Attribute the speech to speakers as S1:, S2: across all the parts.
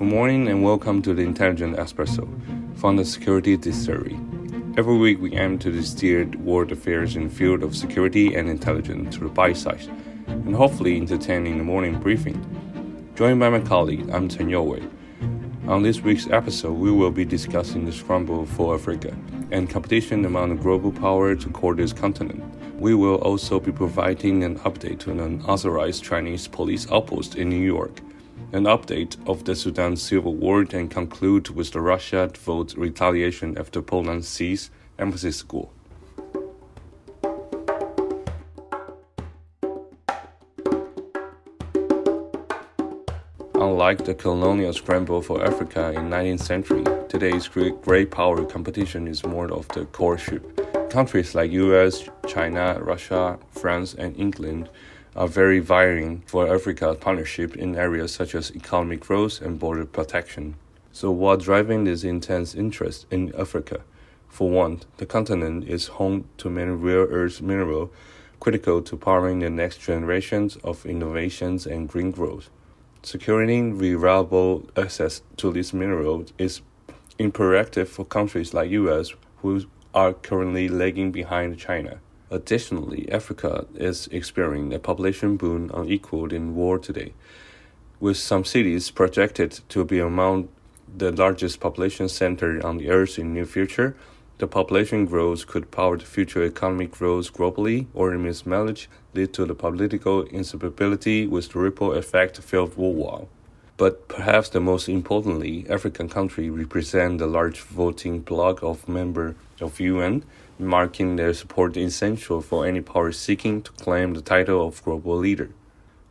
S1: Good morning and welcome to the Intelligent Espresso from the Security Distillery. Every week we aim to distill world affairs in the field of security and intelligence to the bite size, and hopefully entertain in the morning briefing. Joined by my colleague, I'm Chen Youwei. On this week's episode, we will be discussing the scramble for Africa and competition among the global power to core this continent. We will also be providing an update on an unauthorized Chinese police outpost in New York an update of the Sudan civil war and conclude with the Russia vote retaliation after Poland seized embassy school. Unlike the colonial scramble for Africa in 19th century, today's great power competition is more of the courtship. Countries like US, China, Russia, France, and England are very vying for Africa's partnership in areas such as economic growth and border protection. So, what driving this intense interest in Africa? For one, the continent is home to many rare earth minerals critical to powering the next generations of innovations and green growth. Securing reliable access to these minerals is imperative for countries like US who are currently lagging behind China. Additionally, Africa is experiencing a population boom unequaled in world today, with some cities projected to be among the largest population center on the earth in near future. The population growth could power the future economic growth globally, or in mismanaged lead to the political instability with the ripple effect felt worldwide. But perhaps the most importantly, African countries represent the large voting bloc of members of UN marking their support essential for any power seeking to claim the title of global leader.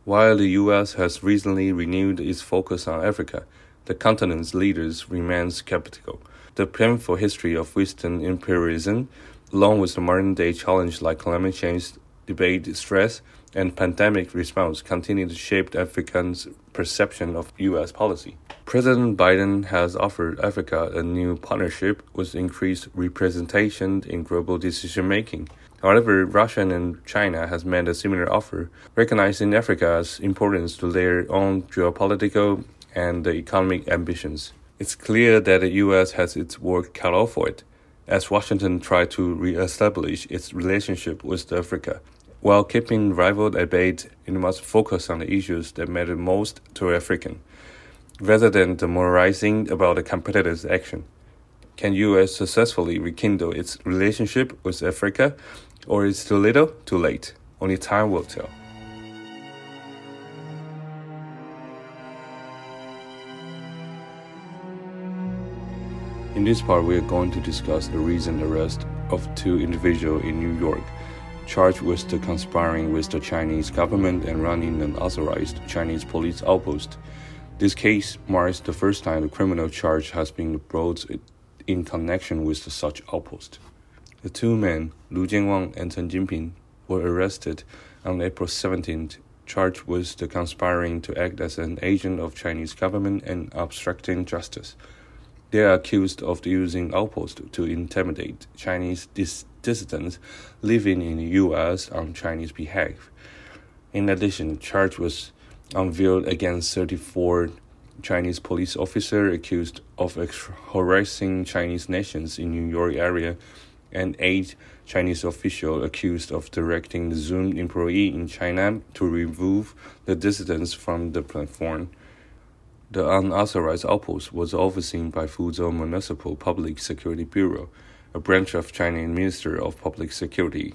S1: While the US has recently renewed its focus on Africa, the continent's leaders remain skeptical. The painful history of Western imperialism, along with the modern day challenge like climate change, debate, stress, and pandemic response continue to shape Africans' perception of U.S. policy. President Biden has offered Africa a new partnership with increased representation in global decision making. However, Russia and China has made a similar offer, recognizing Africa's importance to their own geopolitical and economic ambitions. It's clear that the U.S. has its work cut out for it, as Washington tries to re-establish its relationship with Africa. While keeping rival debate, it must focus on the issues that matter most to African, rather than demoralizing about the competitors' action. Can U.S. successfully rekindle its relationship with Africa, or is too little, too late? Only time will tell. In this part, we are going to discuss the recent arrest of two individuals in New York charged with the conspiring with the Chinese government and running an authorized Chinese police outpost. This case marks the first time a criminal charge has been brought in connection with such outpost. The two men, Lu Jianwang and Chen Jinping, were arrested on April 17th, charged with the conspiring to act as an agent of Chinese government and obstructing justice. They are accused of using outpost to intimidate Chinese dis- dissidents living in the U.S. on Chinese behalf. In addition, charge was unveiled against 34 Chinese police officers accused of harassing Chinese nations in New York area and eight Chinese officials accused of directing the Zoom employee in China to remove the dissidents from the platform. The unauthorized outpost was overseen by Fuzhou Municipal Public Security Bureau a branch of Chinese Ministry of Public Security,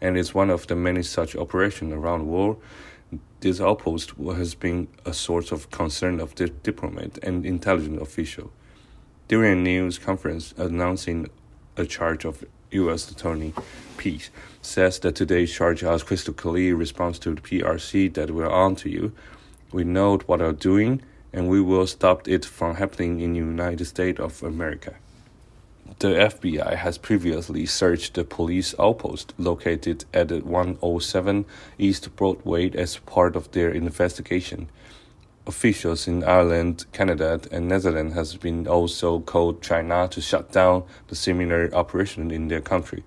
S1: and is one of the many such operations around the world. This outpost has been a source of concern of the diplomat and intelligence official. During a news conference announcing a charge of U.S. Attorney Peace says that today's charge has crystal clear response to the PRC that we're on to you. We know what are doing, and we will stop it from happening in the United States of America. The FBI has previously searched the police outpost located at 107 East Broadway as part of their investigation. Officials in Ireland, Canada, and Netherlands has been also called China to shut down the similar operation in their country.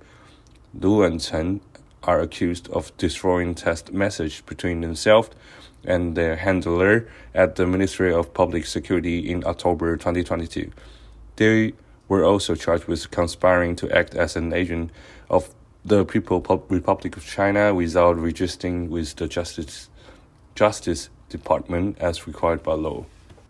S1: Lu and Chen are accused of destroying test message between themselves and their handler at the Ministry of Public Security in October 2022. They were also charged with conspiring to act as an agent of the People's Republic of China without registering with the Justice Justice Department as required by law.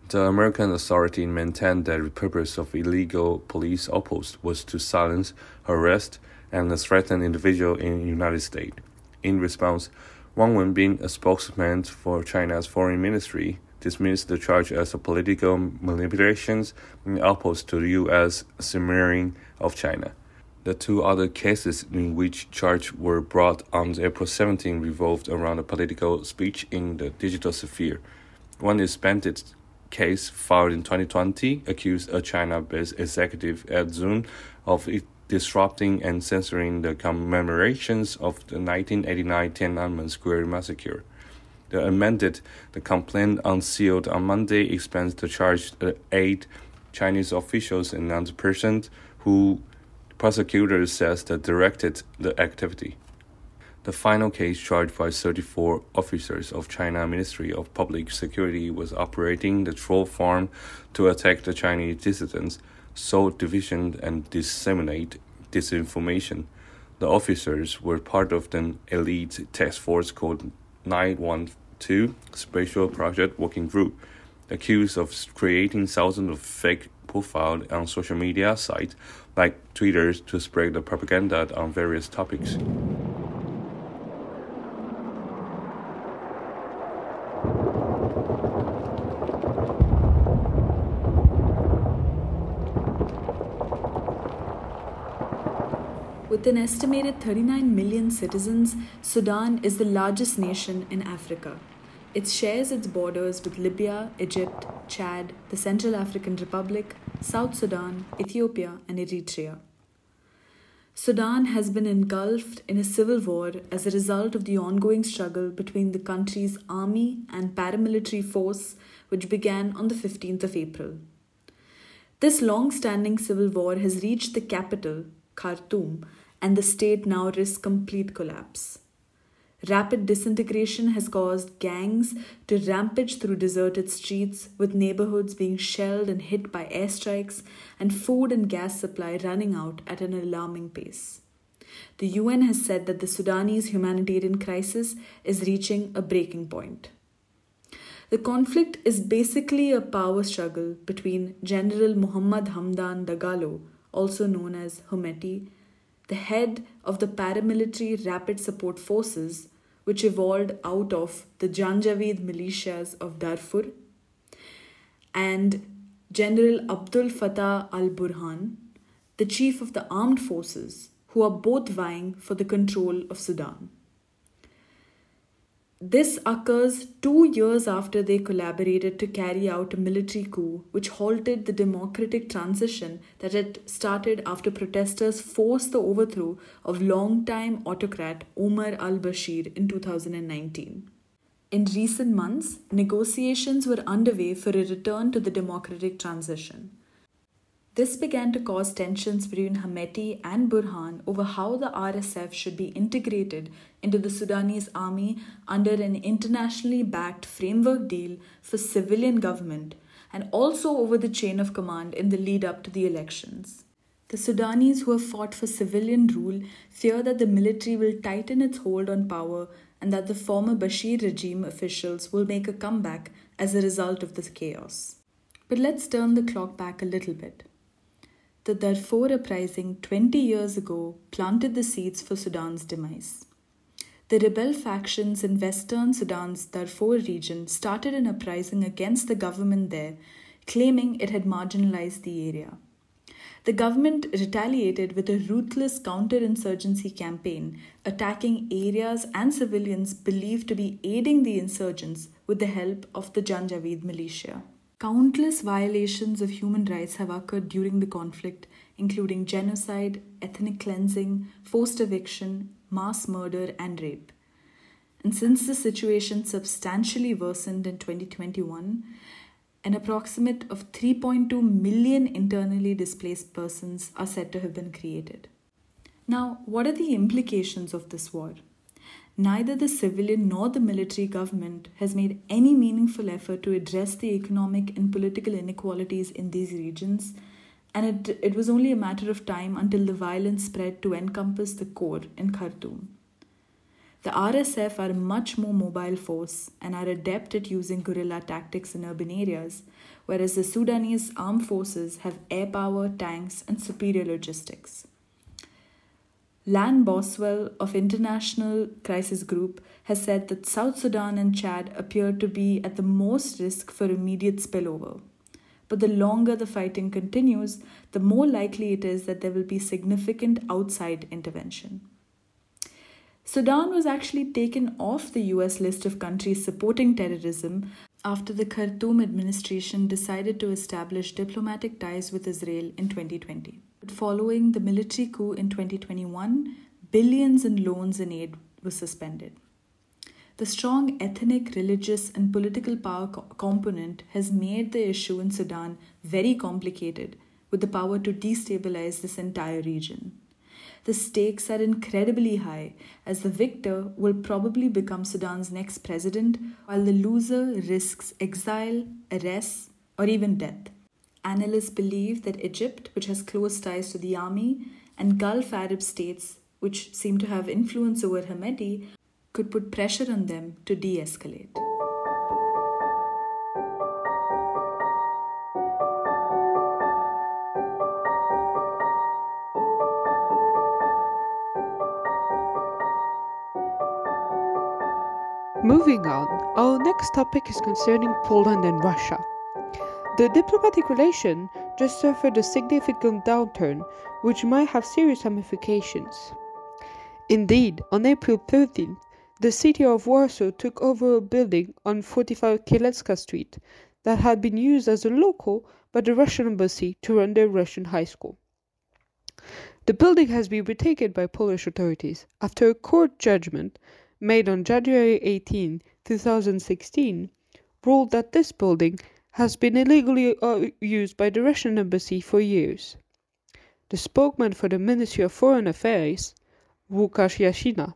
S1: The American authority maintained that the purpose of illegal police outposts was to silence, harass, and a threatened individual in United States. In response, Wang Wenbin, a spokesman for China's foreign ministry, dismissed the charge as a political manipulations in opposed to the U.S. smearing of China. The two other cases in which charges were brought on April 17 revolved around a political speech in the digital sphere. One is Bandit's case filed in 2020 accused a China-based executive at Zoom of disrupting and censoring the commemorations of the 1989 Tiananmen Square massacre. The amended the complaint unsealed on Monday expands the charge to eight Chinese officials and another person who prosecutors says that directed the activity. The final case charged by 34 officers of China Ministry of Public Security was operating the troll farm to attack the Chinese dissidents sow division and disseminate disinformation. The officers were part of an elite task force called 912 Special Project Working Group, accused of creating thousands of fake profiles on social media sites like Twitter to spread the propaganda on various topics.
S2: With an estimated 39 million citizens, Sudan is the largest nation in Africa. It shares its borders with Libya, Egypt, Chad, the Central African Republic, South Sudan, Ethiopia, and Eritrea. Sudan has been engulfed in a civil war as a result of the ongoing struggle between the country's army and paramilitary force, which began on the 15th of April. This long standing civil war has reached the capital, Khartoum, and the state now risks complete collapse. Rapid disintegration has caused gangs to rampage through deserted streets, with neighborhoods being shelled and hit by airstrikes, and food and gas supply running out at an alarming pace. The UN has said that the Sudanese humanitarian crisis is reaching a breaking point. The conflict is basically a power struggle between General Muhammad Hamdan Dagalo, also known as Hemeti, the head of the paramilitary Rapid Support Forces, which evolved out of the Janjaweed militias of Darfur, and General Abdul Fattah al Burhan, the chief of the armed forces, who are both vying for the control of Sudan. This occurs two years after they collaborated to carry out a military coup which halted the democratic transition that had started after protesters forced the overthrow of longtime autocrat Omar al Bashir in 2019. In recent months, negotiations were underway for a return to the democratic transition. This began to cause tensions between Hemeti and Burhan over how the RSF should be integrated into the Sudanese army under an internationally backed framework deal for civilian government and also over the chain of command in the lead up to the elections. The Sudanese who have fought for civilian rule fear that the military will tighten its hold on power and that the former Bashir regime officials will make a comeback as a result of this chaos. But let's turn the clock back a little bit. The Darfur uprising 20 years ago planted the seeds for Sudan's demise. The rebel factions in western Sudan's Darfur region started an uprising against the government there, claiming it had marginalized the area. The government retaliated with a ruthless counterinsurgency campaign, attacking areas and civilians believed to be aiding the insurgents with the help of the Janjaweed militia. Countless violations of human rights have occurred during the conflict, including genocide, ethnic cleansing, forced eviction, mass murder, and rape. And since the situation substantially worsened in 2021, an approximate of 3.2 million internally displaced persons are said to have been created. Now, what are the implications of this war? Neither the civilian nor the military government has made any meaningful effort to address the economic and political inequalities in these regions, and it, it was only a matter of time until the violence spread to encompass the core in Khartoum. The RSF are a much more mobile force and are adept at using guerrilla tactics in urban areas, whereas the Sudanese armed forces have air power, tanks, and superior logistics. Alan Boswell of International Crisis Group has said that South Sudan and Chad appear to be at the most risk for immediate spillover. But the longer the fighting continues, the more likely it is that there will be significant outside intervention. Sudan was actually taken off the US list of countries supporting terrorism after the Khartoum administration decided to establish diplomatic ties with Israel in 2020. But following the military coup in 2021, billions in loans and aid were suspended. The strong ethnic, religious, and political power co- component has made the issue in Sudan very complicated, with the power to destabilize this entire region. The stakes are incredibly high, as the victor will probably become Sudan's next president, while the loser risks exile, arrest, or even death. Analysts believe that Egypt, which has close ties to the army, and Gulf Arab states, which seem to have influence over Hemedti, could put pressure on them to de escalate.
S3: Moving on, our next topic is concerning Poland and Russia. The diplomatic relation just suffered a significant downturn, which might have serious ramifications. Indeed, on April 13th, the city of Warsaw took over a building on 45 Kielecka Street that had been used as a local by the Russian embassy to run their Russian high school. The building has been retaken by Polish authorities after a court judgment made on January 18, 2016, ruled that this building has been illegally uh, used by the Russian embassy for years. The spokesman for the Ministry of Foreign Affairs, Łukasz Jasina,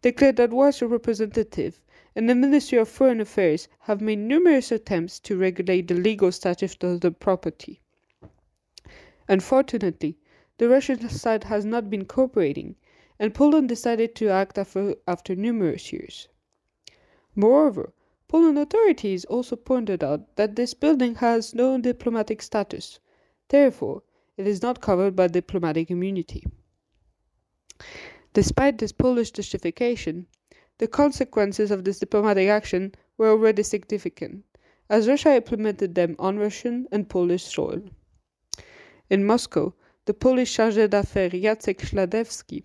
S3: declared that Warsaw representative and the Ministry of Foreign Affairs have made numerous attempts to regulate the legal status of the property. Unfortunately, the Russian side has not been cooperating and Poland decided to act after, after numerous years. Moreover, Poland authorities also pointed out that this building has no diplomatic status, therefore, it is not covered by diplomatic immunity. Despite this Polish justification, the consequences of this diplomatic action were already significant, as Russia implemented them on Russian and Polish soil. In Moscow, the Polish chargé d'affaires Jacek Śladewski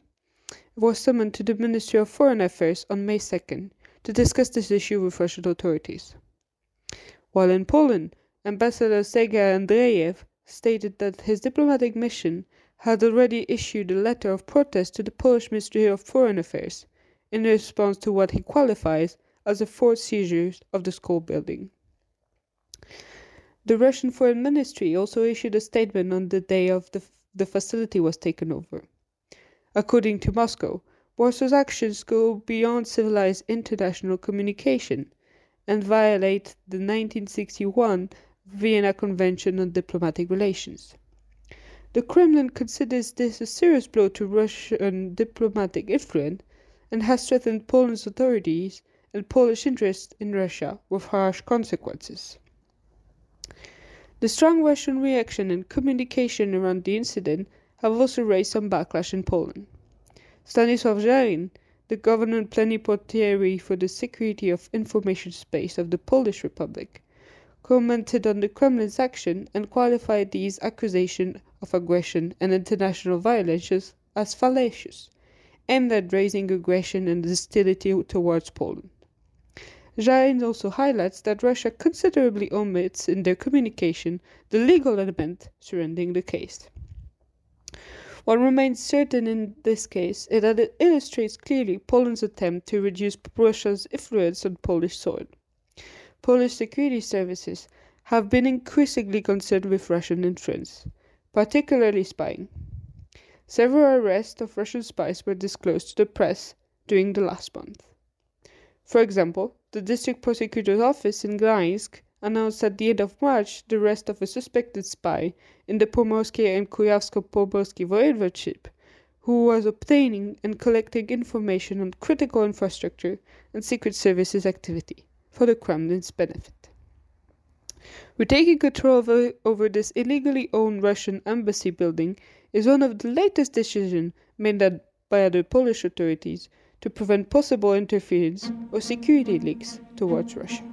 S3: was summoned to the Ministry of Foreign Affairs on May 2nd to discuss this issue with Russian authorities. While in Poland, Ambassador Sergei Andreyev stated that his diplomatic mission had already issued a letter of protest to the Polish Ministry of Foreign Affairs in response to what he qualifies as a forced seizure of the school building. The Russian Foreign Ministry also issued a statement on the day of the, the facility was taken over. According to Moscow, Warsaw's actions go beyond civilized international communication and violate the 1961 Vienna Convention on Diplomatic Relations. The Kremlin considers this a serious blow to Russian diplomatic influence and has threatened Poland's authorities and Polish interests in Russia with harsh consequences. The strong Russian reaction and communication around the incident have also raised some backlash in Poland. Stanisław Żaryn, the government plenipotentiary for the security of information space of the Polish Republic, commented on the Kremlin's action and qualified these accusations of aggression and international violations as fallacious, aimed at raising aggression and hostility towards Poland. Żaryn also highlights that Russia considerably omits in their communication the legal element surrounding the case. What remains certain in this case is that it illustrates clearly Poland's attempt to reduce Russia's influence on Polish soil. Polish security services have been increasingly concerned with Russian influence, particularly spying. Several arrests of Russian spies were disclosed to the press, during the last month. For example, the district prosecutor's office in Gdańsk announced at the end of March the arrest of a suspected spy in the Pomorskie and Kujawsko-Pomorskie voivodeship who was obtaining and collecting information on critical infrastructure and secret services activity for the Kremlin's benefit. We're taking control over this illegally owned Russian embassy building is one of the latest decisions made by the Polish authorities to prevent possible interference or security leaks towards Russia.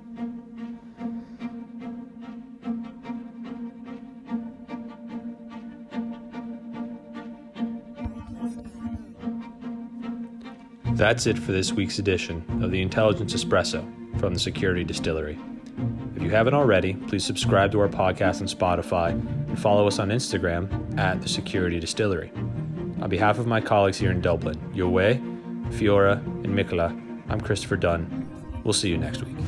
S4: That's it for this week's edition of the Intelligence Espresso from the Security Distillery. If you haven't already, please subscribe to our podcast on Spotify and follow us on Instagram at the Security Distillery. On behalf of my colleagues here in Dublin, Yoe, Fiora, and Mikola, I'm Christopher Dunn. We'll see you next week.